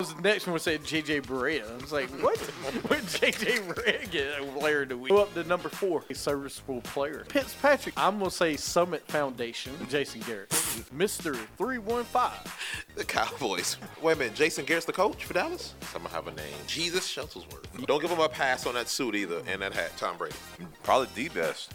The next one said JJ Barea. I was like, what? when JJ Barea get a player do we go up to number four? A serviceable player. Fitzpatrick. I'm gonna say Summit Foundation. Jason Garrett. Mr. 315. The Cowboys. Wait a minute, Jason Garrett's the coach for Dallas? I'm gonna have a name. Jesus Shuttlesworth. Don't give him a pass on that suit either and that hat, Tom Brady. Probably the best.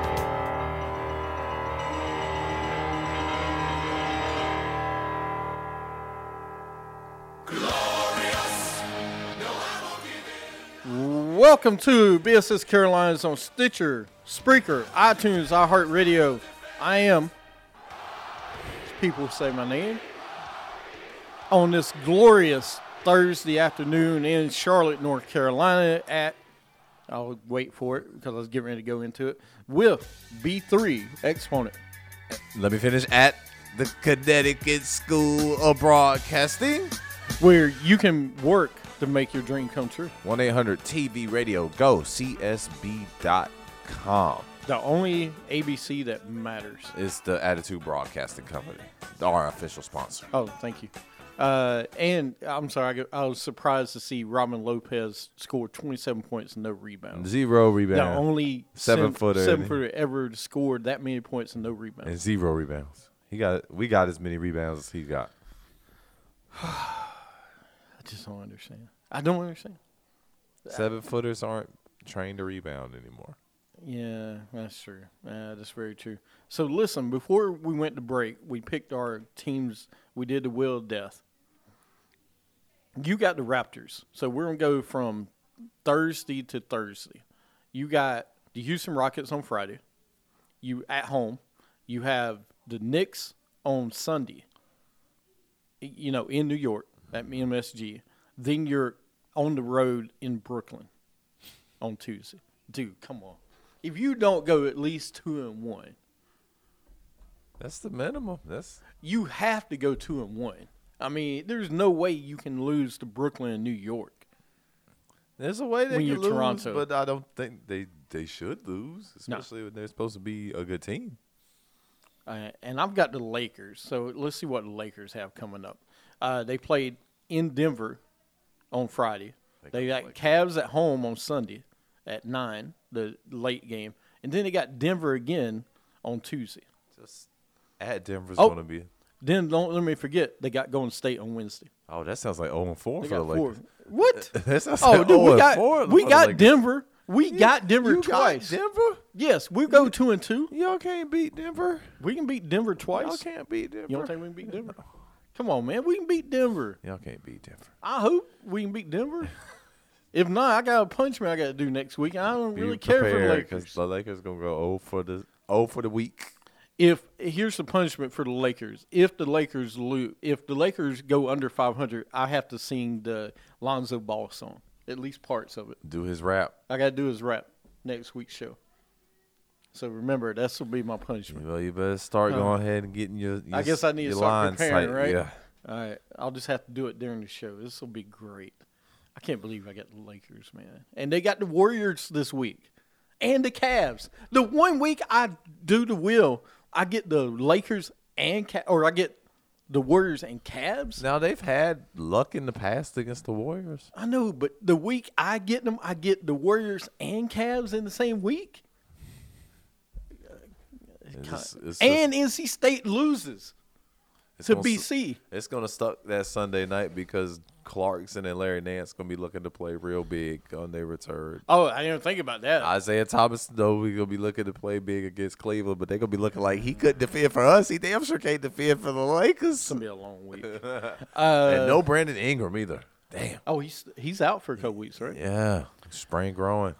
Welcome to BSS Carolinas on Stitcher, Spreaker, iTunes, iHeartRadio. I am, people say my name, on this glorious Thursday afternoon in Charlotte, North Carolina at, I'll wait for it because I was getting ready to go into it, with B3 Exponent. Let me finish at the Connecticut School of Broadcasting. where you can work to make your dream come true. 1 800 TV Radio Go, CSB.com. The only ABC that matters. is the Attitude Broadcasting Company, our official sponsor. Oh, thank you. Uh, and I'm sorry, I, I was surprised to see Robin Lopez score 27 points and no rebounds. Zero rebounds. The only Seven footer. seven footer ever scored that many points and no rebounds. and zero rebounds. He got we got as many rebounds as he got. I just don't understand. I don't understand. Seven footers aren't trained to rebound anymore. Yeah, that's true. Yeah, that's very true. So listen, before we went to break, we picked our teams. We did the wheel of death. You got the Raptors, so we're gonna go from Thursday to Thursday. You got the Houston Rockets on Friday. You at home. You have the Knicks on Sunday. You know, in New York at MSG. Then you're on the road in Brooklyn on Tuesday. Dude, come on. If you don't go at least two and one, That's the minimum. That's you have to go two and one. I mean, there's no way you can lose to Brooklyn and New York. there's a way they When can lose, Toronto. but I don't think they they should lose, especially when they're supposed to be a good team. Uh, and I've got the Lakers. So let's see what the Lakers have coming up. Uh, they played in Denver on Friday. They got Cavs at home on Sunday at nine, the late game, and then they got Denver again on Tuesday. Just at Denver's Oh. going to be. Then don't let me forget they got Golden State on Wednesday. Oh, that sounds like 0 and 4 They for the got four. Lakers. What? that sounds Oh, like dude, 0 we got 4 we got Denver. We got Denver You got twice. Denver? Yes, we go two and two. Y'all can't beat Denver. We can beat Denver twice. Y'all can't beat Denver. You don't think we can beat Denver? Come on, man. We can beat Denver. Y'all can't beat Denver. I hope we can beat Denver. if not, I got a punishment I got to do next week. I don't Be really care for the Lakers. the Lakers going to go 0 for the 0 for the week. If here's the punishment for the Lakers. If the Lakers lose, if the Lakers go under 500, I have to sing the Lonzo Ball song. At least parts of it. Do his rap. I got to do his rap next week's show. So remember, that's will be my punishment. Well, you better start going ahead and getting your. your I guess I need to start preparing, tight. right? Yeah. All right, I'll just have to do it during the show. This will be great. I can't believe I got the Lakers, man, and they got the Warriors this week, and the Cavs. The one week I do the wheel, I get the Lakers and Ca- or I get the Warriors and Cavs. Now they've had luck in the past against the Warriors. I know, but the week I get them, I get the Warriors and Cavs in the same week, It's it's just- and NC State loses to BC. It's gonna suck that Sunday night because Clarkson and Larry Nance gonna be looking to play real big on their return. Oh, I didn't even think about that. Isaiah Thomas, though, we gonna be looking to play big against Cleveland, but they're gonna be looking like he couldn't defend for us. He damn sure can't defend for the Lakers. It's gonna be a long week. Uh, and no Brandon Ingram either. Damn. Oh, he's he's out for a couple weeks, right? Yeah, sprain growing,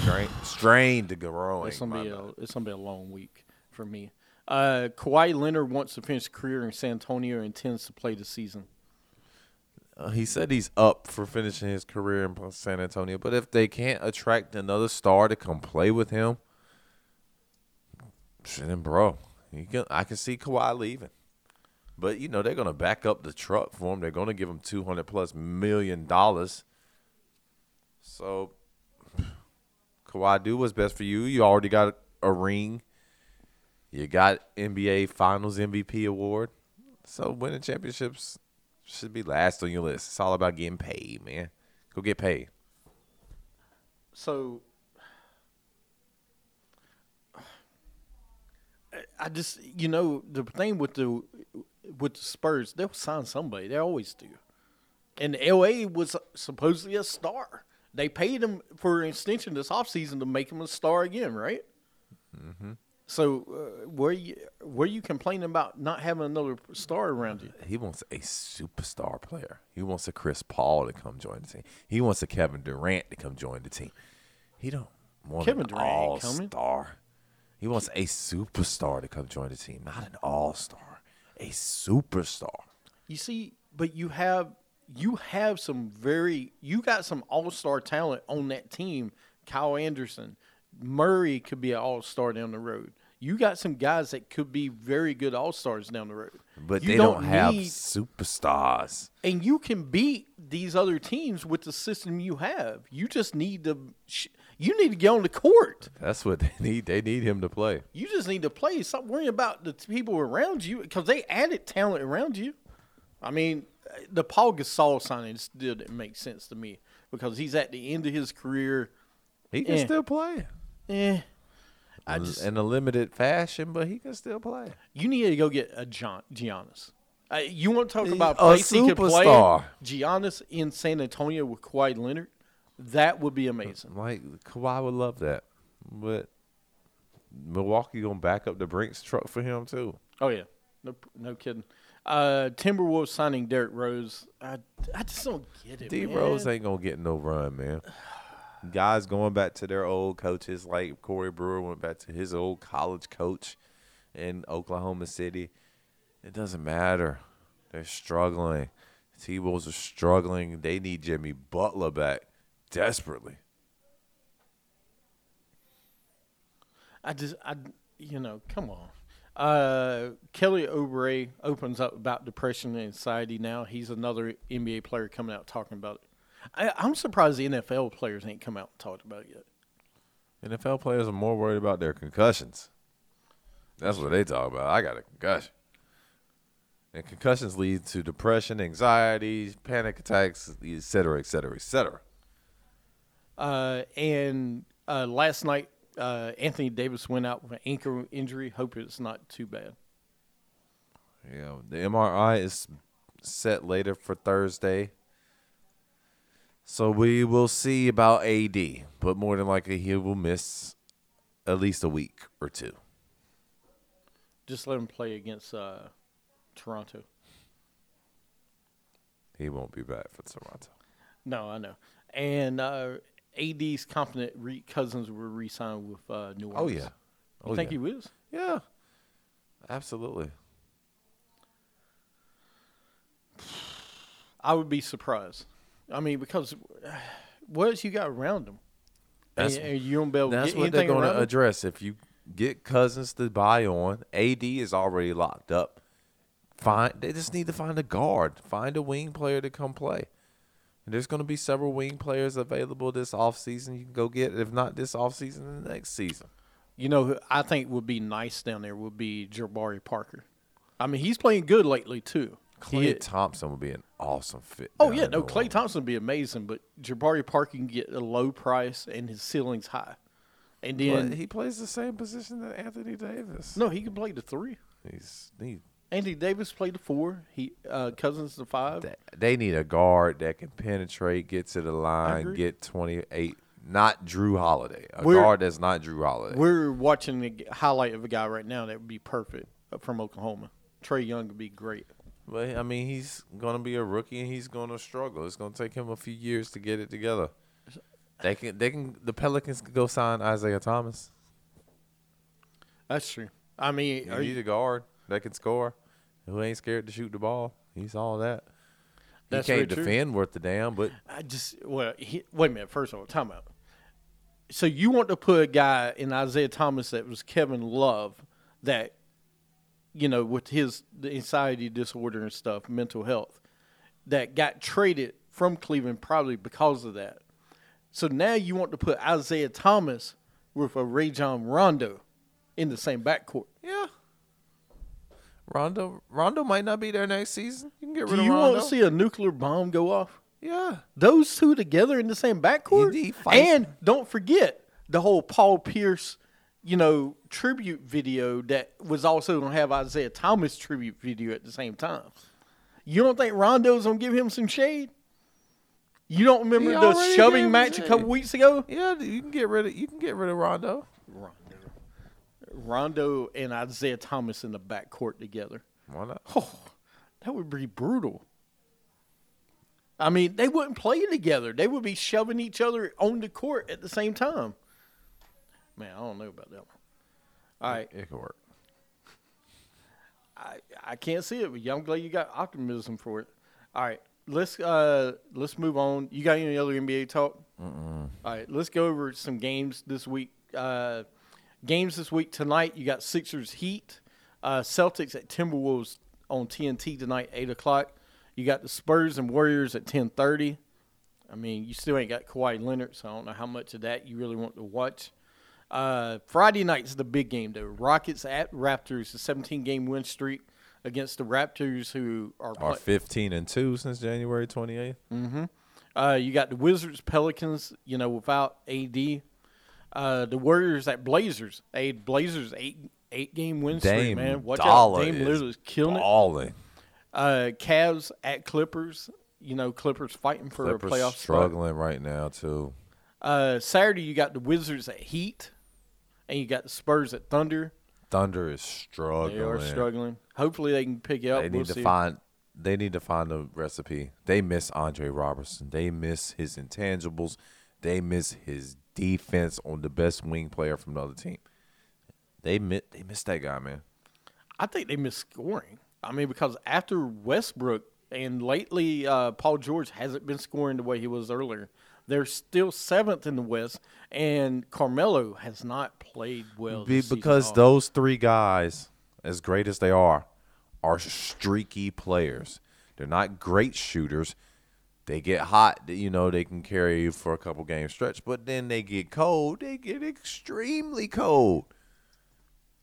strain, strained to growing. It's gonna be a it's gonna be a long week for me. Uh, Kawhi Leonard wants to finish career in San Antonio and intends to play the season. Uh, he said he's up for finishing his career in San Antonio, but if they can't attract another star to come play with him, then bro, you can, I can see Kawhi leaving. But you know they're gonna back up the truck for him. They're gonna give him two hundred plus million dollars. So, Kawhi, do what's best for you. You already got a ring. You got NBA Finals MVP award. So winning championships should be last on your list. It's all about getting paid, man. Go get paid. So I just you know the thing with the with the Spurs, they'll sign somebody. They always do. And LA was supposedly a star. They paid him for an extension this offseason to make him a star again, right? Mm-hmm. So uh, where you where you complaining about not having another star around you? He wants a superstar player. He wants a Chris Paul to come join the team. He wants a Kevin Durant to come join the team. He don't want Kevin an Durant all star. He wants a superstar to come join the team, not an all star. A superstar. You see, but you have you have some very you got some all star talent on that team. Kyle Anderson, Murray could be an all star down the road. You got some guys that could be very good all stars down the road. But You they don't, have need- superstars. and you can beat these other teams with the system you have. You just need to sh- you need to get on the court. That's what they need. They need him to play. You just need to play. Stop worrying about the people around you because they added talent around you. I mean, the Paul Gasol signing still didn't make sense to me because he's at the end of his career. He can Eh. still play. Eh, I just in a limited fashion, but he can still play. you need to go get a John Giannis. Uh, you want to talk about A place he could play? superstar. Giannis in San Antonio with Kawhi Leonard. That would be amazing. Like Kawhi would love that, but Milwaukee gonna back up the Brinks truck for him too. Oh yeah, no, no kidding. Uh, Timberwolves signing Derrick Rose. I, I just don't get it. D man. Rose ain't gonna get no run, man. Guys going back to their old coaches, like Corey Brewer went back to his old college coach in Oklahoma City. It doesn't matter. They're struggling. T Wolves are struggling. They need Jimmy Butler back desperately. I just, I, you know, come on. Uh, Kelly Oubre opens up about depression and anxiety now. He's another NBA player coming out talking about it. I, I'm surprised the NFL players ain't come out and talked about it yet. NFL players are more worried about their concussions. That's what they talk about. I got a concussion. And concussions lead to depression, anxiety, panic attacks, et cetera, et cetera, et cetera. Uh, and uh, last night, uh, Anthony Davis went out with an ankle injury. Hope it's not too bad. Yeah, the MRI is set later for Thursday. So we will see about AD, but more than likely he will miss at least a week or two. Just let him play against uh, Toronto. He won't be back for Toronto. No, I know. And uh, AD's confident re- Cousins will re-sign with uh, New Orleans. Oh yeah. You Oh, think yeah. he was? Yeah. Absolutely. I would be surprised. I mean, because what else you got around them? That's- and, and you don't be able to That's what they're going to address. If you get Cousins to buy on, AD is already locked up. Find they just need to find a guard, find a wing player to come play. And there's going to be several wing players available this offseason. You can go get. If not this offseason, the next season. You know, I think would be nice down there would be Jabari Parker. I mean, he's playing good lately too. Klay He- Thompson would be an awesome fit. oh yeah, no, Klay Thompson would be amazing, but Jabari Parker can get a low price and his ceiling's high. And then But he plays the same position that Anthony Davis. no, he can play the three. he's he. Anthony Davis played the four. He uh, Cousins the five. They- They need a guard that can penetrate, get to the line, get 28. Not Jrue Holiday. A We're- guard that's not Jrue Holiday. We're watching the highlight of a guy right now that would be perfect uh, from Oklahoma. Trae Young would be great. But I mean, he's gonna be a rookie and he's gonna struggle. It's gonna take him a few years to get it together. They can, they can. The Pelicans could go sign Isaiah Thomas. That's true. I mean, You are need you, a guard that can score, who ain't scared to shoot the ball. He's all that. He can't very true. defend worth the damn, but I just well, he, wait a minute. First of all, time out. So you want to put a guy in Isaiah Thomas that was Kevin Love, that you know with his the anxiety disorder and stuff, mental health, that got traded from Cleveland probably because of that. So now you want to put Isaiah Thomas with a Rajon Rondo in the same backcourt. yeah. Rondo Rondo might not be there next season. You can get rid Do of you Rondo. want to see a nuclear bomb go off? yeah. those two together in the same backcourt. He- he fights- and don't forget the whole Paul Pierce, you know, tribute video that was also going to have Isaiah Thomas tribute video at the same time. You don't think Rondo's going to give him some shade? You don't remember He the shoving match a couple weeks ago? Yeah, you can get rid of you can get rid of Rondo. Rondo. Rondo and Isaiah Thomas in the backcourt together. Why not? Oh, that would be brutal. I mean, they wouldn't play together. They would be shoving each other on the court at the same time. Man, I don't know about that one. All right, It could work. I, I can't see it, but yeah, I'm glad you got optimism for it. All right, let's uh let's move on. You got any other NBA talk? All right, let's go over some games this week. Uh, games this week tonight. You got Sixers Heat, uh, Celtics at Timberwolves on TNT tonight, eight o'clock. You got the Spurs and Warriors at ten thirty. I mean, you still ain't got Kawhi Leonard, so I don't know how much of that you really want to watch. Uh, Friday night's the big game, though. Rockets at Raptors, a 17 game win streak against the Raptors, who are. Are 15 and 2 since January 28th. uh, you got the Wizards, Pelicans, you know, without AD. Uh, the Warriors at Blazers. A Blazers eight eight game win streak, Dame man. Watch Dollar out, Dame is Lillard is killing it. balling. Uh, Cavs at Clippers. You know, Clippers fighting for Clippers a playoff spot. struggling right now too. Uh, Saturday you got the Wizards at Heat, and you got the Spurs at Thunder. Thunder is struggling. They are struggling. Hopefully they can pick it up. They We'll need to see. find. They need to find a recipe. They miss Andre Roberson. They miss his intangibles. They miss his defense on the best wing player from the other team. They miss. They miss that guy, man. I think they miss scoring. I mean, because after Westbrook and lately uh, Paul George hasn't been scoring the way he was earlier. They're still seventh in the West, and Carmelo has not played well. Be, because those three guys, as great as they are, are streaky players. They're not great shooters. They get hot, you know, they can carry you for a couple game stretch, but then they get cold. They get extremely cold.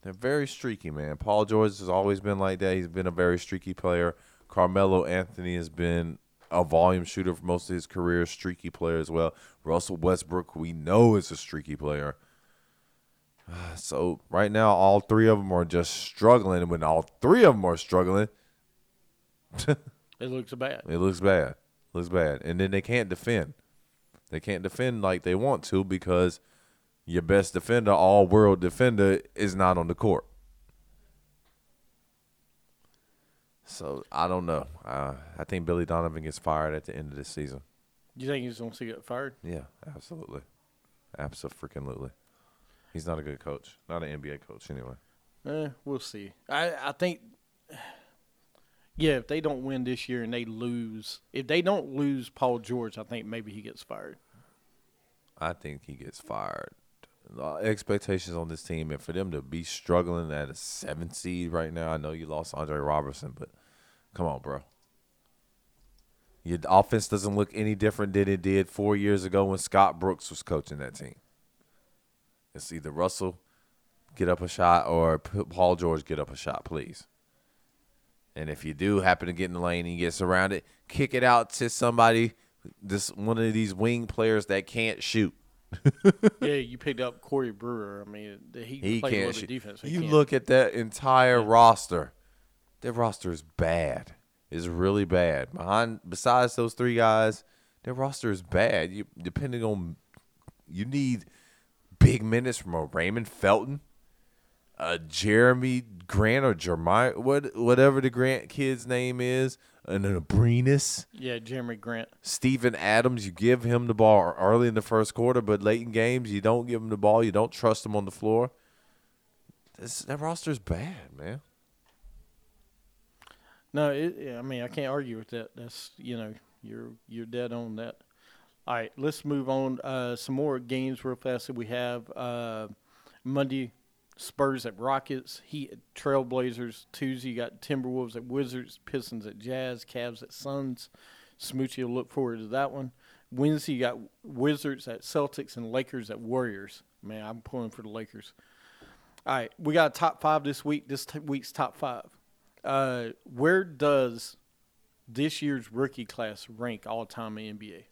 They're very streaky, man. Paul George has always been like that. He's been a very streaky player. Carmelo Anthony has been a volume shooter for most of his career, streaky player as well. Russell Westbrook, we know, is a streaky player. So right now, all three of them are just struggling. And when all three of them are struggling, it looks bad. it looks bad. looks bad. And then they can't defend. They can't defend like they want to because your best defender, all world defender, is not on the court. So I don't know. Uh, I think Billy Donovan gets fired at the end of this season. You think he's going to get fired? Yeah, absolutely, absolutely. He's not a good coach. Not an NBA coach anyway. Eh, we'll see. I I think. Yeah, if they don't win this year and they lose, if they don't lose Paul George, I think maybe he gets fired. I think he gets fired. The expectations on this team, and for them to be struggling at a seventh seed right now, I know you lost Andre Roberson, but come on, bro. Your offense doesn't look any different than it did four years ago when Scott Brooks was coaching that team. It's either Russell get up a shot or Paul George get up a shot, please. And if you do happen to get in the lane and you get surrounded, kick it out to somebody, this one of these wing players that can't shoot. yeah, you picked up Corey Brewer. I mean, he, He played can't shoot. defense. He You can't. look at that entire roster. Their roster is bad. Is really bad. Behind besides those three guys, their roster is bad. You depending on you need big minutes from a Raymond Felton, a Jerami Grant or Jeremiah what whatever the Grant kid's name is, and an Abrines. Yeah, Jerami Grant. Steven Adams, you give him the ball early in the first quarter, but late in games, you don't give him the ball. You don't trust him on the floor. It's, that roster's bad, man. No, it, I mean I can't argue with that. That's you know you're you're dead on that. All right, let's move on. Uh, some more games real fast that we have. Uh, Monday, Spurs at Rockets, Heat at Trailblazers. Tuesday, you got Timberwolves at Wizards, Pistons at Jazz, Cavs at Suns. Smoochie will look forward to that one. Wednesday, you got Wizards at Celtics and Lakers at Warriors. Man, I'm pulling for the Lakers. All right, we got a top five this week. This t- week's top five. Uh, where does this year's rookie class rank all time in NBA?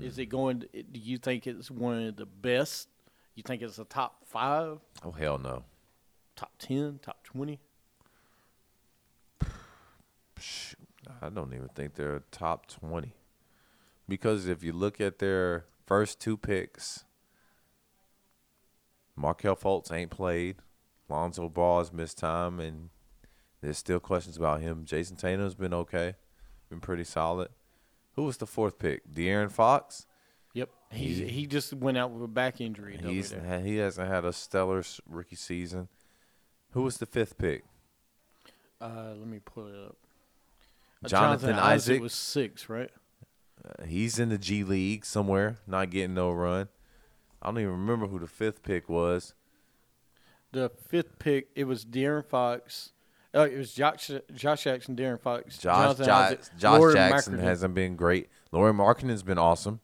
Is it going? To, do you think it's one of the best? You think it's a top five, Oh hell no. top ten, top twenty? I don't even think they're top 20. Because if you look at their first two picks, Markelle Fultz ain't played. Lonzo Ball's missed time, and there's still questions about him. Jayson Tatum's been okay, been pretty solid. Who was the fourth pick? De'Aaron Fox? Yep. He's, He- he just went out with a back injury. He's there. he hasn't had a stellar rookie season. Who was the fifth pick? Uh, let me pull it up. Uh, Jonathan Isaac. was six, right? Uh, he's in the G League somewhere, not getting no run. I don't even remember who the fifth pick was. The fifth pick, it was De'Aaron Fox. Uh, it was Josh, Josh Jackson, De'Aaron Fox, Josh Jonathan Jo- Isaac, Josh Lauri Jackson Markkanen. hasn't been great. Lauri Markkanen's been awesome.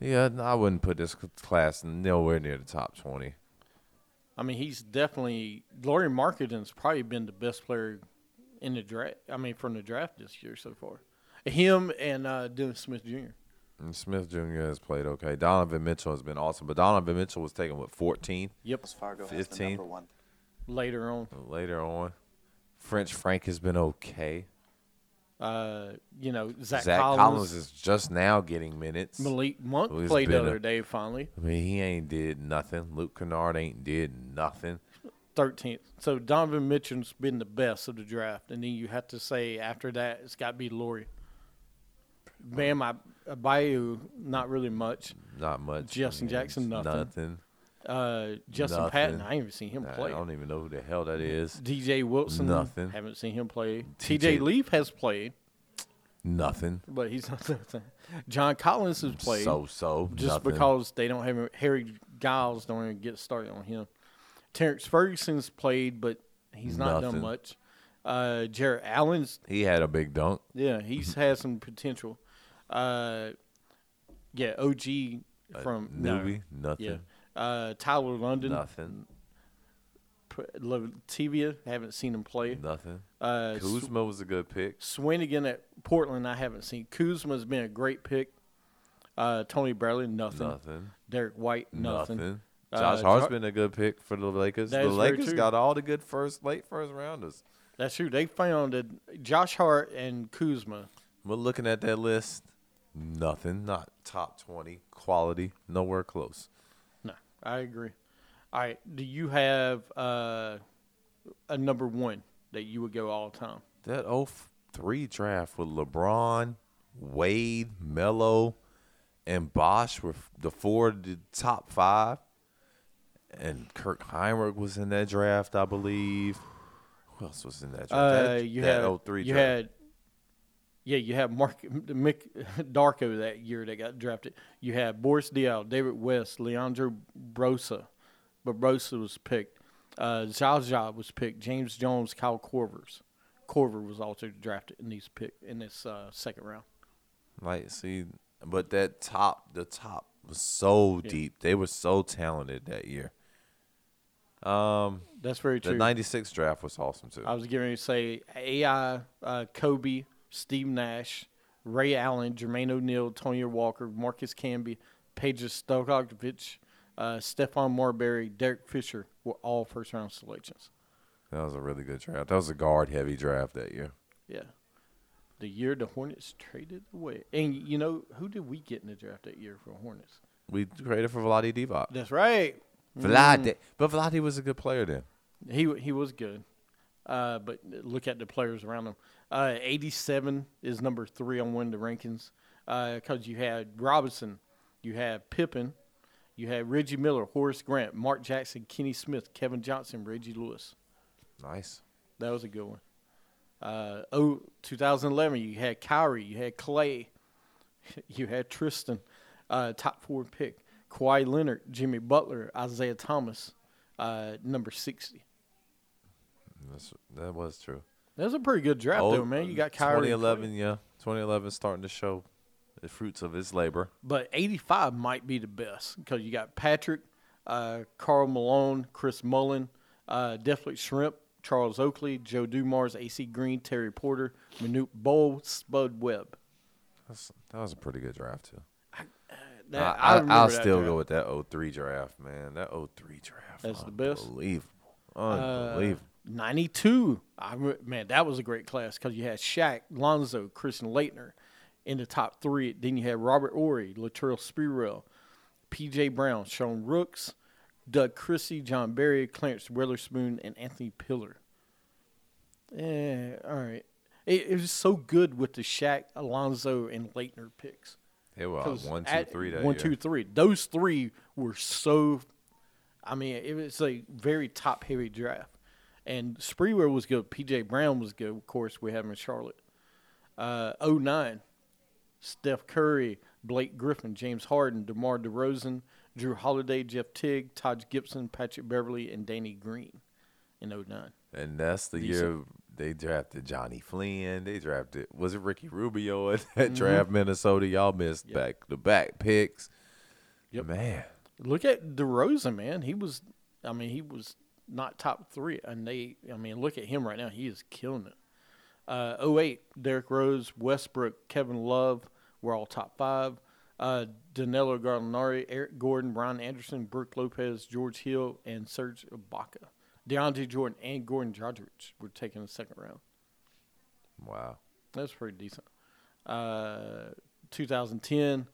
Yeah, I wouldn't put this class nowhere near the top twenty. I mean, he's definitely Lauri Markkanen's probably been the best player in the draft. I mean, from the draft this year so far. Him and uh, Dennis Smith Jr. And Smith Jr. has played okay. Donovan Mitchell has been awesome, but Donovan Mitchell was taken with 14 Yep. Wells Fargo has the 15. number one. Later on, later on. French Frank has been okay. uh, you know Zach, Zach Collins, Collins. is just now getting minutes. Malik Monk Who's played the been a- other day. Finally, I mean, he ain't did nothing. Luke Kennard ain't did nothing. thirteenth. So Donovan Mitchell's been the best of the draft, and then you have to say after that it's got to be Lauri. Bam, I, Bayou, not really much. Not much. Justin Jackson, nothing. Nothing. Uh, Justin Nothing. Patton, I ain't even seen him play. I don't even know who the hell that is. DJ Wilson, Nothing. Haven't seen him play. TJ Leaf has played, Nothing. but he's not. John Collins has played So so. just nothing. because they don't have Harry Giles. Don't even get started on him. Terrence Ferguson's played, but he's not Nothing. done much. Uh, Jarrett Allen's he had a big dunk. yeah, he's had some potential. Uh, yeah, OG from no, Newbie, nothing. yeah. Uh, Tyler London, Nothing. Lativia, haven't seen him play. Nothing. Uh, Kuzma was a good pick. Swanigan at Portland, I haven't seen. Kuzma's been a great pick. Uh, Tony Bradley, nothing. Nothing. Derrick White, nothing. Nothing. Uh, Josh Hart's Jar- been a good pick for the Lakers. The Lakers got all the good first, late first rounders. That's true. They found that Josh Hart and Kuzma. But looking at that list, nothing. Not top twenty quality. Nowhere close. I agree. All right. Do you have uh, a number one that you would go all the time? That 03 draft with LeBron, Wade, Melo, and Bosh were the four the top five. And Kirk Hinrich was in that draft, I believe. Who else was in that draft? Uh, that, you that had 03 you draft. had yeah, you have Mark Mick Darko that year that got drafted. You had Boris Diaw, David West, Leandro Brosa, but Brosa was picked. Uh, Zaza was picked. James Jones, Kyle Korvers. Korver was also drafted in these pick in this uh, second round. Like, see, but that top, the top was so Yeah. deep. They were so talented that year. Um, That's very true. the '96 draft was awesome too. I was getting ready to say AI, uh, Kobe, Steve Nash, Ray Allen, Jermaine O'Neal, Tony Walker, Marcus Camby, Peja Stojakovic, uh, Stephon Marbury, Derek Fisher were all first round selections. that was a really good draft. That was a guard heavy draft that year. Yeah. The year the Hornets traded away. And you know, who did we get in the draft that year for Hornets? We traded for Vlade Divac. That's right. Vlade, but Vlade was a good player then. He he was good, uh, but look at the players around him. Uh, Eighty-seven is number three on one of the rankings because you had Robinson, you had Pippen, You had Reggie Miller, Horace Grant, Mark Jackson, Kenny Smith, Kevin Johnson, Reggie Lewis. Nice. That was a good one. Uh, oh, 2011, you had Kyrie, you had Klay, you had Tristan, uh, top four pick, Kawhi Leonard, Jimmy Butler, Isaiah Thomas, uh, number 60. That's, that was true. That was a pretty good draft, Oh, though, man. You got Kyrie. 2011, yeah. 2011 starting to show the fruits of his labor. but 85 might be the best because you got Patrick, uh, Karl Malone, Chris Mullin, uh, Detlef Schrempf, Charles Oakley, Joe Dumars, AC Green, Terry Porter, Manute Bol, Spud Webb. That's, that was a pretty good draft, too. That, I, remember I, will that still draft. go with that 03 draft, man. That 03 draft. That's the best? Unbelievable. Uh, Unbelievable. 92. I, man, that was a great class because you had Shaq, Lonzo, Christian Laettner in the top three. Then you had Robert Horry, Latrell Sprewell, P.J. Brown, Sean Rooks, Doug Christie, Jon Barry, Clarence Witherspoon, and Anthony Peeler. Yeah, all right. It, it was so good with the Shaq, Alonzo, and Leitner picks. it was uh, one, two, at- three that one, year. two, three. Those three were so. I mean, it was a very top heavy draft, and Sprewell was good. P.J. Brown was good. Of course, we have him in Charlotte. Uh, 09, Steph Curry, Blake Griffin, James Harden, DeMar DeRozan, Jrue Holiday, Jeff Teague, Taj Gibson, Patrick Beverley, and Danny Green in 09. And that's the Decent. year they drafted Johnny Flynn. They drafted was it Ricky Rubio at that Mm-hmm. draft Minnesota? Y'all missed back the back picks. Yep. Man, Look at DeRozan, man. He was, I mean, he was not top three. And they, I mean, look at him right now. He is killing it. Uh, 08, Derrick Rose, Westbrook, Kevin Love were all top five. Uh, Danilo Gallinari, Eric Gordon, Brian Anderson, Brook Lopez, George Hill, and Serge Ibaka. DeAndre Jordan and Goran Dragic were taken in the second round. wow. That's pretty decent. Uh, 2010,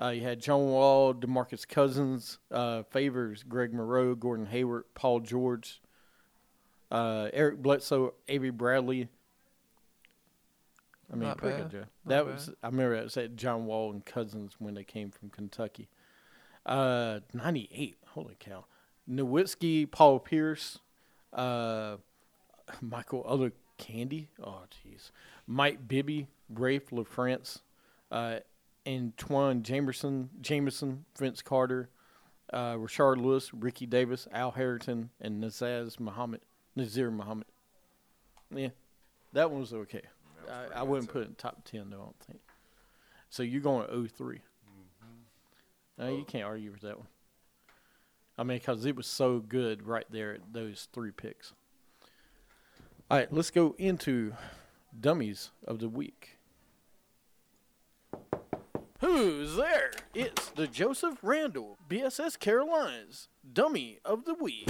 uh, you had John Wall, Demarcus Cousins, uh, Favors, Greg Moreau, Gordon Hayward, Paul George, uh, Eric Bledsoe, Avery Bradley. I mean, Not pretty bad. good. Joe. That bad. was I remember that was at John Wall and Cousins when they came from Kentucky. Uh, 98. Holy cow. Nowitzki, Paul Pierce, uh, Michael Other Candy. Oh, jeez. Mike Bibby, Rafe LaFrance, uh, Antoine Jamerson, Jameson, Vince Carter, uh, Rashard Lewis, Ricky Davis, Al Harrington, and Nazaz Muhammad, Nazir Muhammad. Yeah, that one was okay. I, I wouldn't put it in top 10, though, I don't think. So you're going to 3 No, you can't argue with that one. I mean, because it was so good right there at those three picks. All right, let's go into dummies of the week. Who's there? It's the Joseph Randall, BSS Carolinas dummy of the week.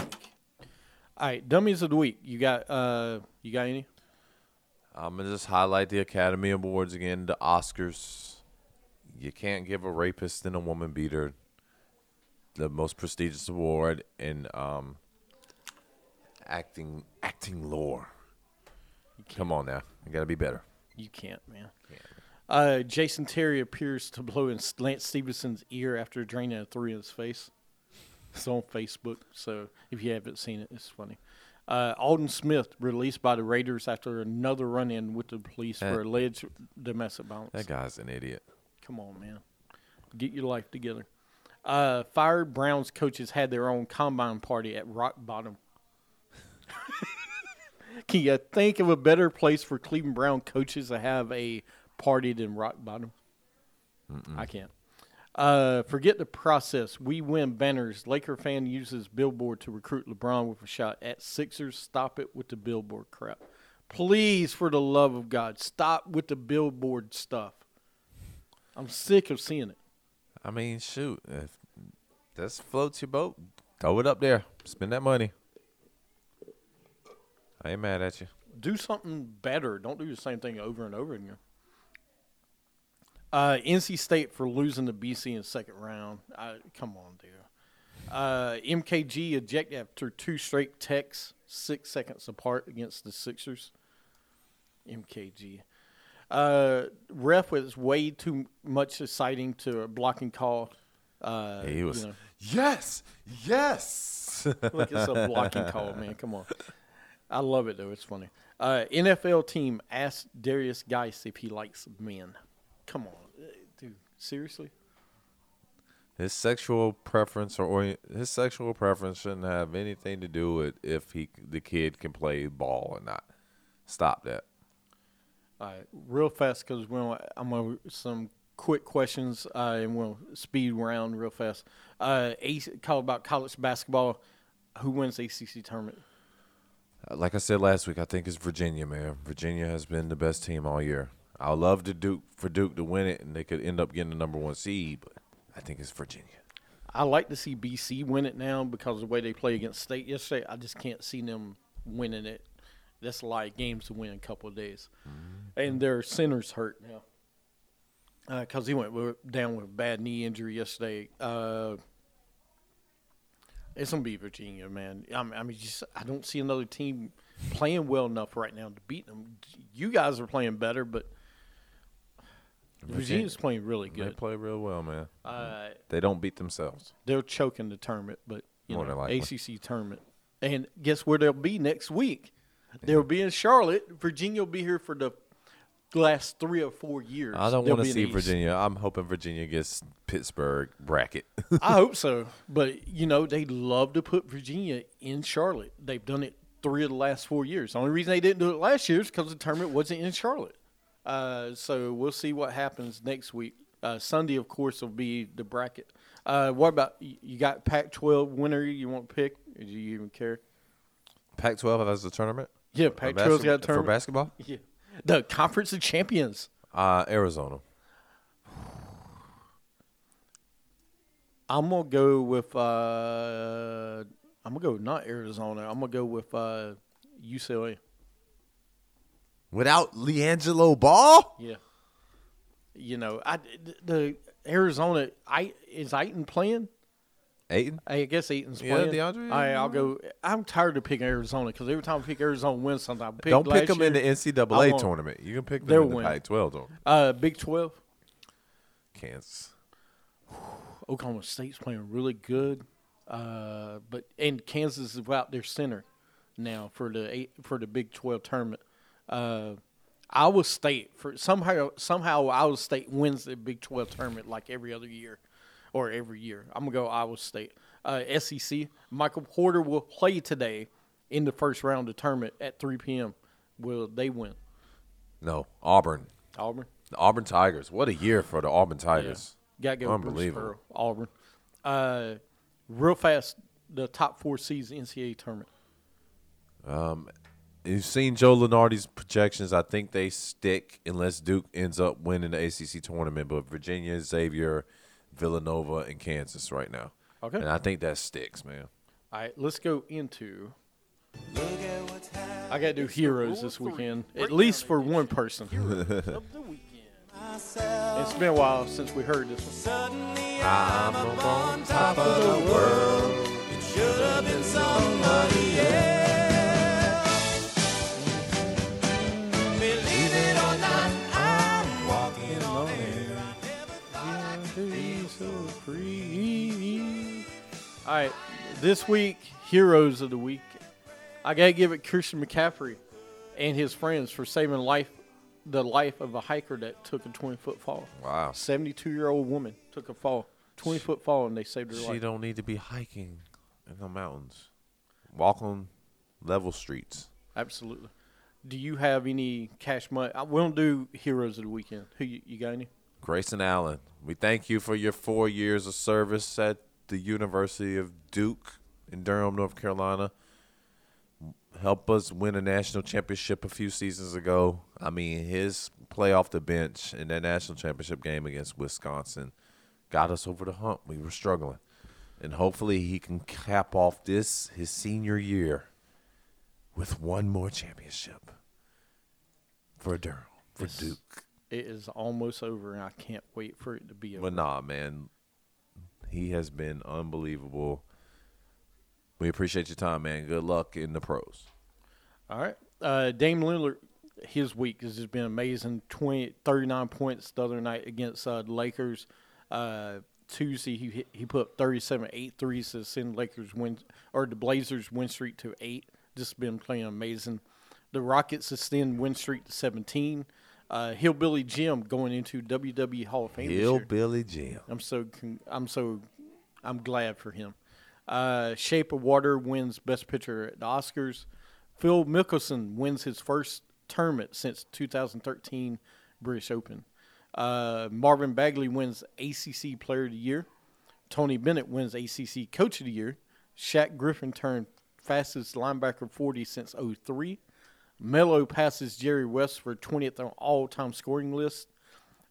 All right, dummies of the week. You got uh, you got any? I'm gonna just highlight the Academy Awards again, the Oscars. You can't give a rapist and a woman beater the most prestigious award in um, acting acting lore. Come on now, you gotta be better. You can't, man. Uh, Jason Terry appears to blow in Lance Stephenson's ear after draining a three in his face. It's on Facebook, so if you haven't seen it, it's funny. Uh, Aldon Smith released by the Raiders after another run-in with the police Eh. for alleged domestic violence. That guy's an idiot. Come on, man. Get your life together. Uh, fired Browns coaches had their own combine party at Rock Bottom. Can you think of a better place for Cleveland Brown coaches to have a party in Rock Bottom? I can't. Uh, forget the process. We win banners. Laker fan uses billboard to recruit LeBron with a shot at Sixers. Stop it with the billboard crap. Please, for the love of God, stop with the billboard stuff. I'm sick of seeing it. I mean, shoot, if this floats your boat, throw it up there. Spend that money. I ain't mad at you. Do something better. Don't do the same thing over and over again. Uh, NC State for losing to BC in the second round. I, come on, dude. Uh, MKG ejected after two straight techs, six seconds apart against the Sixers. MKG. Uh, ref was way too much exciting to a blocking call. Uh, He was You know, yes, yes. look at some blocking call, man. Come on. I love it though. It's funny. Uh, NFL team asked Derrius Guice if he likes men. Come on, Uh, dude. Seriously? his sexual preference or his sexual preference shouldn't have anything to do with if he the kid can play ball or not. Stop that. All right, real fast because we'll, I'm gonna some quick questions uh, and we'll speed around real fast. Uh, AC, call about college basketball. Who wins the ACC tournament? Uh, Like I said last week, I think it's Virginia, man. Virginia has been the best team all year. I would love to Duke for Duke to win it, and they could end up getting the number one seed, but I think it's Virginia. I like to see BC win it now because of the way they play against State yesterday. I just can't see them winning it. That's a lot of games to win in a couple of days, and their center's hurt now because he went with, down with a bad knee injury yesterday. Uh, it's gonna be Virginia, man. I mean, I mean, just I don't see another team playing well enough right now to beat them. You guys are playing better, but Virginia's playing really good. They play real well, man. Uh, They don't beat themselves. They're choking the tournament, but you More know. ACC tournament. And guess where they'll be next week? They'll be in Charlotte. Virginia will be here for the last three or four years. I don't want to see. Virginia. I'm hoping Virginia gets Pittsburgh bracket. I hope so, but you know they love to put Virginia in Charlotte. They've done it three of the last four years. The only reason they didn't do it last year is because the tournament wasn't in Charlotte. Uh, so we'll see what happens next week. Uh, Sunday, of course, will be the bracket. Uh, what about you got Pac-12 winner you want to pick? Do you even care? Pac-12 has the tournament. Yeah, Pac-12's basket- got a tournament for basketball. Yeah, the Conference of Champions. Uh, Arizona. I'm gonna go with. Uh, I'm gonna go not Arizona. I'm gonna go with uh, UCLA. Without LiAngelo Ball. Yeah. You know, I the Arizona. I is Ayton playing? Ayton. I guess Ayton's Yeah, playing. DeAndre, right, I'll go. I'm tired of picking Arizona because every time I pick Arizona wins something. I pick Don't pick them in the NCAA want- tournament. You can pick them in the win. Pac-12 tournament. Uh, Big Twelve. Kansas. Oklahoma State's playing really good, uh, but and Kansas is without their center now for the eight, for the Big Twelve tournament. Uh, Iowa State for somehow somehow Iowa State wins the Big Twelve tournament like every other year, or every year. I'm gonna go Iowa State. Uh, SEC. Michael Porter will play today in the first round of the tournament at 3 p.m. Will they win? No, Auburn. Auburn. The Auburn Tigers. What a year for the Auburn Tigers. Got to go Unbelievable. Auburn. Uh, real fast, the top four seeds NCAA tournament. You've seen Joe Lunardi's projections. I think they stick unless Duke ends up winning the ACC tournament. But Virginia, Xavier, Villanova, and Kansas right now. Okay. And I think that sticks, man. All right, let's go into. I got to do heroes this weekend, at least for one person. It's been a while since we heard this one. I'm on top of the world. All right, this week, heroes of the week. I gotta give it Christian McCaffrey and his friends for saving life, the life of a hiker that took a twenty foot fall. Wow. Seventy-two year old woman took a fall, twenty foot fall, and they saved her She life. She don't need to be hiking in the mountains. Walk on level streets. Absolutely. Do you have any cash money? I- We don't do heroes of the weekend. Who you, you got any? Grayson Allen, we thank you for your four years of service at the University of Duke in Durham, North Carolina. Help us win a national championship a few seasons ago. I mean, his play off the bench in that national championship game against Wisconsin got us over the hump. We were struggling. And hopefully he can cap off this, his senior year, with one more championship for Durham, for This- Duke. It is almost over, and I can't wait for it to be over. But nah, man, he has been unbelievable. We appreciate your time, man. Good luck in the pros. All right. Uh, Dame Lillard, his week has just been amazing. 20, 39 points the other night against uh, the Lakers. Uh, Tuesday he he put up 37 eight threes to send Lakers win or the Blazers win streak to eight. Just been playing amazing. The Rockets extend win streak to 17. Uh, Hillbilly Jim going into WWE Hall of Fame. Hillbilly Jim. I'm so con- I'm so I'm glad for him. Uh, Shape of Water wins Best Picture at the Oscars. Phil Mickelson wins his first tournament since 2013 British Open. Uh, Marvin Bagley wins ACC Player of the Year. Tony Bennett wins ACC Coach of the Year. Shaq Griffin turned fastest linebacker 40 since 03. Melo passes Jerry West for 20th on all-time scoring list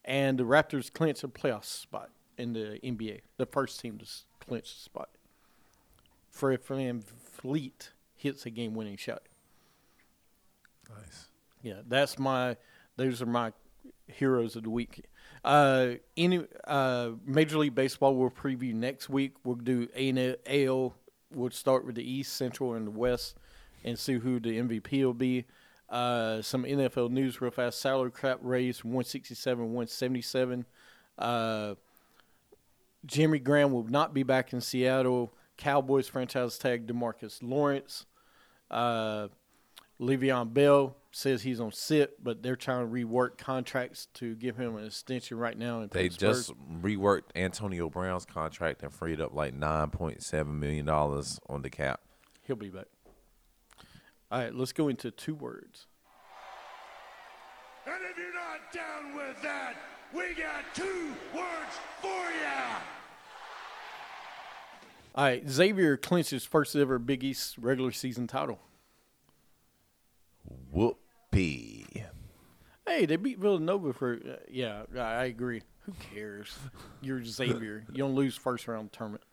and the Raptors clinch a playoff spot in the NBA, the first team to clinch the spot. Fred VanVleet hits a game-winning shot. Nice. Yeah, that's my. Those are my heroes of the week. Uh, any uh, Major League Baseball we'll preview next week. We'll do A and AL. We'll start with the East, Central, and the West, and see who the MVP will be. Uh, some NFL news real fast. Salary cap raised from 167 177. Uh, Jimmy Graham will not be back in Seattle. Cowboys franchise tag DeMarcus Lawrence. Uh, Le'Veon Bell says he's on sit, but they're trying to rework contracts to give him an extension right now. In They Pittsburgh. just reworked Antonio Brown's contract and freed up like nine point seven million dollars on the cap. he'll be back. All right, let's go into two words. And if you're not down with that, we got two words for ya. All right, Xavier clinches first ever Big East regular season title. Whoopee. Hey, they beat Villanova for uh, yeah. I I agree. Who cares? You're Xavier. You don't lose first round tournament.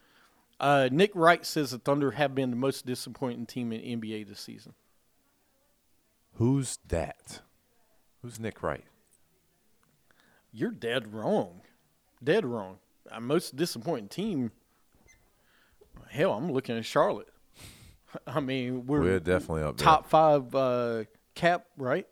Uh, Nick Wright says the Thunder have been the most disappointing team in NBA this season. Who's that? Who's Nick Wright? You're dead wrong. Dead wrong. Our most disappointing team. Hell, I'm looking at Charlotte. I mean, we're, We're definitely up there. top five uh, cap, right?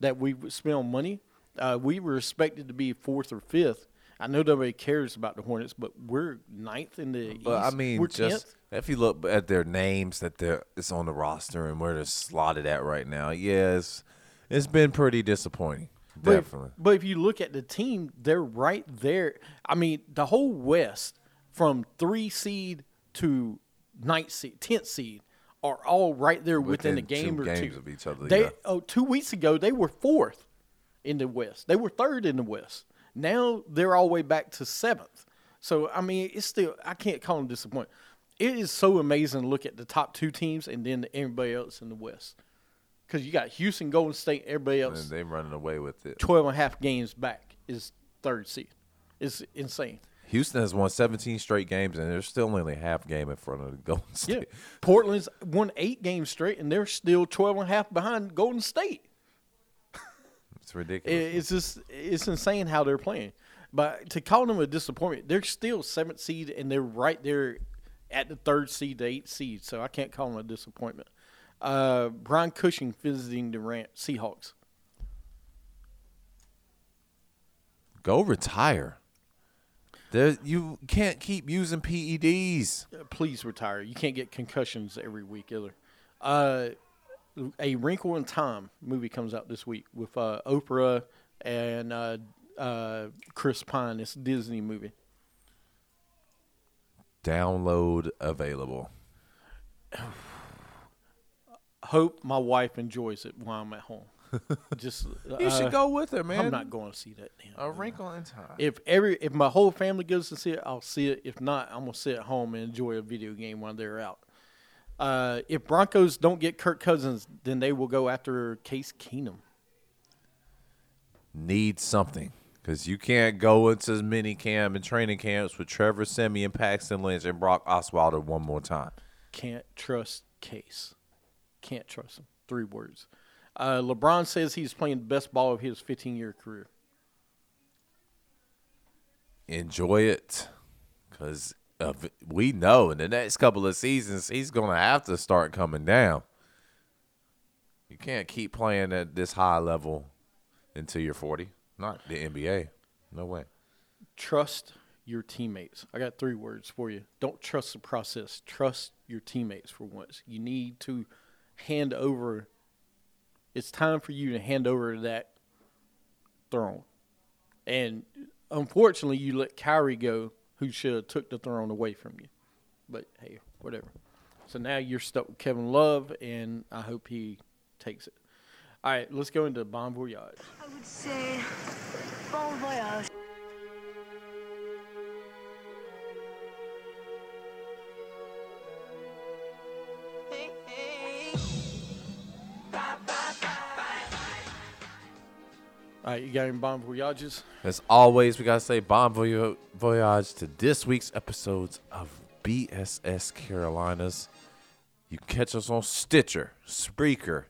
That we spent on money. Uh, we were expected to be fourth or fifth. I know nobody cares about the Hornets, but we're ninth in the But I mean, we're just 10th. if you look at their names that they're it's on the roster and where they're slotted at right now, yeah, it's, it's been pretty disappointing. But if- Definitely. But if you look at the team, they're right there. I mean, the whole West, from three seed to ninth seed, tenth seed, are all right there within, the Within game two or games two of each other, They yeah. oh, two weeks ago they were fourth in the West. They were third in the West. Now they're all the way back to seventh. So I mean, it's still I can't call them disappointing. It is so amazing to look at the top two teams and then everybody else in the West. Because you got Houston, Golden State, everybody else And they're running away with it. 12 and a half games back is third seed. It's insane. Houston has won 17 straight games, and they're still only half game in front of the Golden Yeah. State. Portland's won eight games straight, and they're still 12 and a half behind Golden State. It's It- ridiculous. It's just, it's insane how they're playing. But to call them a disappointment, they're still seventh seed, and they're right there at the third seed to eighth seed. So I can't call them a disappointment. Uh, Brian Cushing visiting the Rant Seahawks. Go retire. There, you can't keep using PEDs. Uh, please retire. You can't get concussions every week either. Uh, a Wrinkle in Time movie comes out this week with uh, Oprah and uh, uh, Chris Pine. It's a Disney movie. Download available. Hope my wife enjoys it while I'm at home. Just You should uh, go with her, man. I'm not going to see that. Damn A movie. wrinkle in time. If every if my whole family goes to see it, I'll see it. If not, I'm gonna sit at home and enjoy a video game while they're out. Uh, if Broncos don't get Kirk Cousins, then they will go after Case Keenum. Need something. Because you can't go into mini camp and training camps with Trevor Siemian, Paxton Lynch, and Brock Osweiler one more time. Can't trust Case. Can't trust him. Three words. Uh, LeBron says he's playing the best ball of his 15 year career. Enjoy it. Because we know in the next couple of seasons, he's going to have to start coming down. You can't keep playing at this high level until you're 40. Not the NBA. No way. Trust your teammates. I got three words for you. Don't trust the process. Trust your teammates for once. You need to hand over. It's time for you to hand over that throne. And unfortunately, you let Kyrie go, who should have took the throne away from you. But hey, whatever. So now you're stuck with Kevin Love, and I hope he takes it. All right, let's go into Bon Voyage. I would say bon voyage. Right, you got any Bon Voyages? As always, we gotta say bon voyage to this week's episodes of BSS Carolinas. You catch us on Stitcher, Spreaker.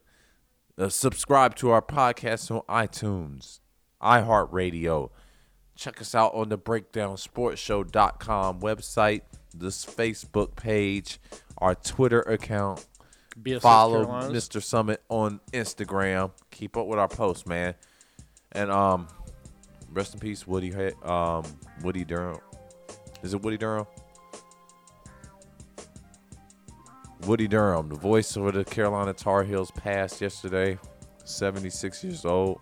Uh, subscribe to our podcast on iTunes, iHeartRadio. Check us out on the BreakdownSportsShow.com website, this Facebook page, our Twitter account. BSS Follow Carolinas. Mr. Summit on Instagram. Keep up with our posts, man. And um, rest in peace, Woody. Um, Woody Durham. Is it Woody Durham? Woody Durham, the voice of the Carolina Tar Heels, passed yesterday. Seventy-six years old.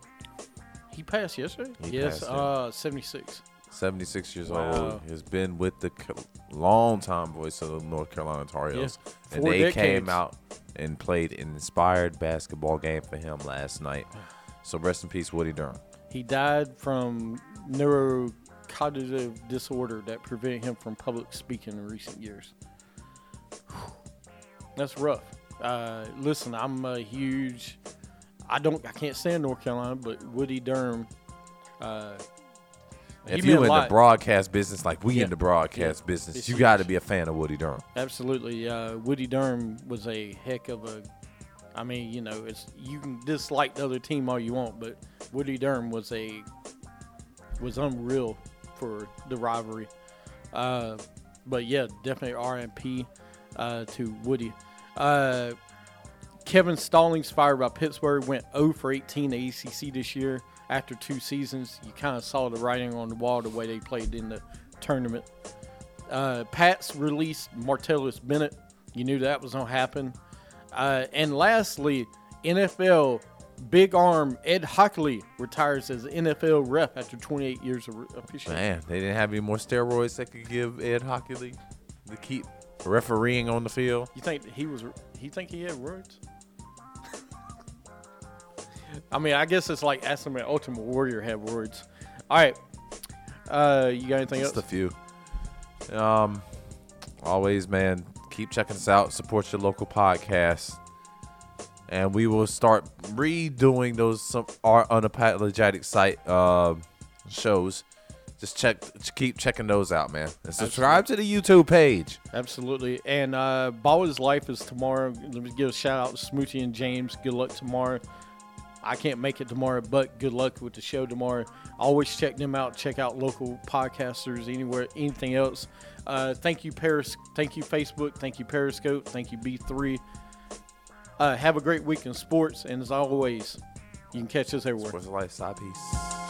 He passed yesterday? He yes, passed, uh, 76. 76 years Wow. old. Has been with the c- long-time voice of the North Carolina Tar Heels. and they decades. came out and played an inspired basketball game for him last night. So rest in peace, Woody Durham. He died from neurocognitive disorder that prevented him from public speaking in recent years. That's rough. Uh, listen, I'm a huge. I don't. I can't stand North Carolina, but Woody Durham. Uh, If you're in the broadcast business like we Yeah. in the broadcast Yeah. business, It's you got to be a fan of Woody Durham. Absolutely. Uh, Woody Durham was a heck of a. I mean, you know, it's you can dislike the other team all you want, but Woody Durham was a was unreal for the rivalry. Uh, but yeah, definitely RMP uh, to Woody. Uh, Kevin Stallings fired by Pittsburgh went 0 for 18 to ACC this year. After two seasons, you kind of saw the writing on the wall the way they played in the tournament. Uh, Pats released Martellus Bennett. You knew that was going to happen. Uh, and lastly, NFL big arm Ed Hochuli retires as NFL ref after 28 years of officiating. Man, they didn't have any more steroids that could give Ed Hochuli to keep refereeing on the field. You think he was? He think he had words? I mean, I guess it's like asking an Ultimate Warrior have words. All right, uh, you got anything Just a few. Um, always, man, keep checking us out. Support your local podcast, and we will start redoing those some our unapologetic site uh, shows. Just check, keep checking those out, man. And subscribe to the YouTube page. Absolutely. And uh, Ball is Life is tomorrow. Let me give a shout out to Smoochie and James. Good luck tomorrow. I can't make it tomorrow, but good luck with the show tomorrow. Always check them out. Check out local podcasters anywhere, anything else. Uh, thank you, Paris. Thank you, Facebook. Thank you, Periscope. Thank you, B3. Uh, have a great week in sports. And as always, you can catch us everywhere. Sports Life, side piece.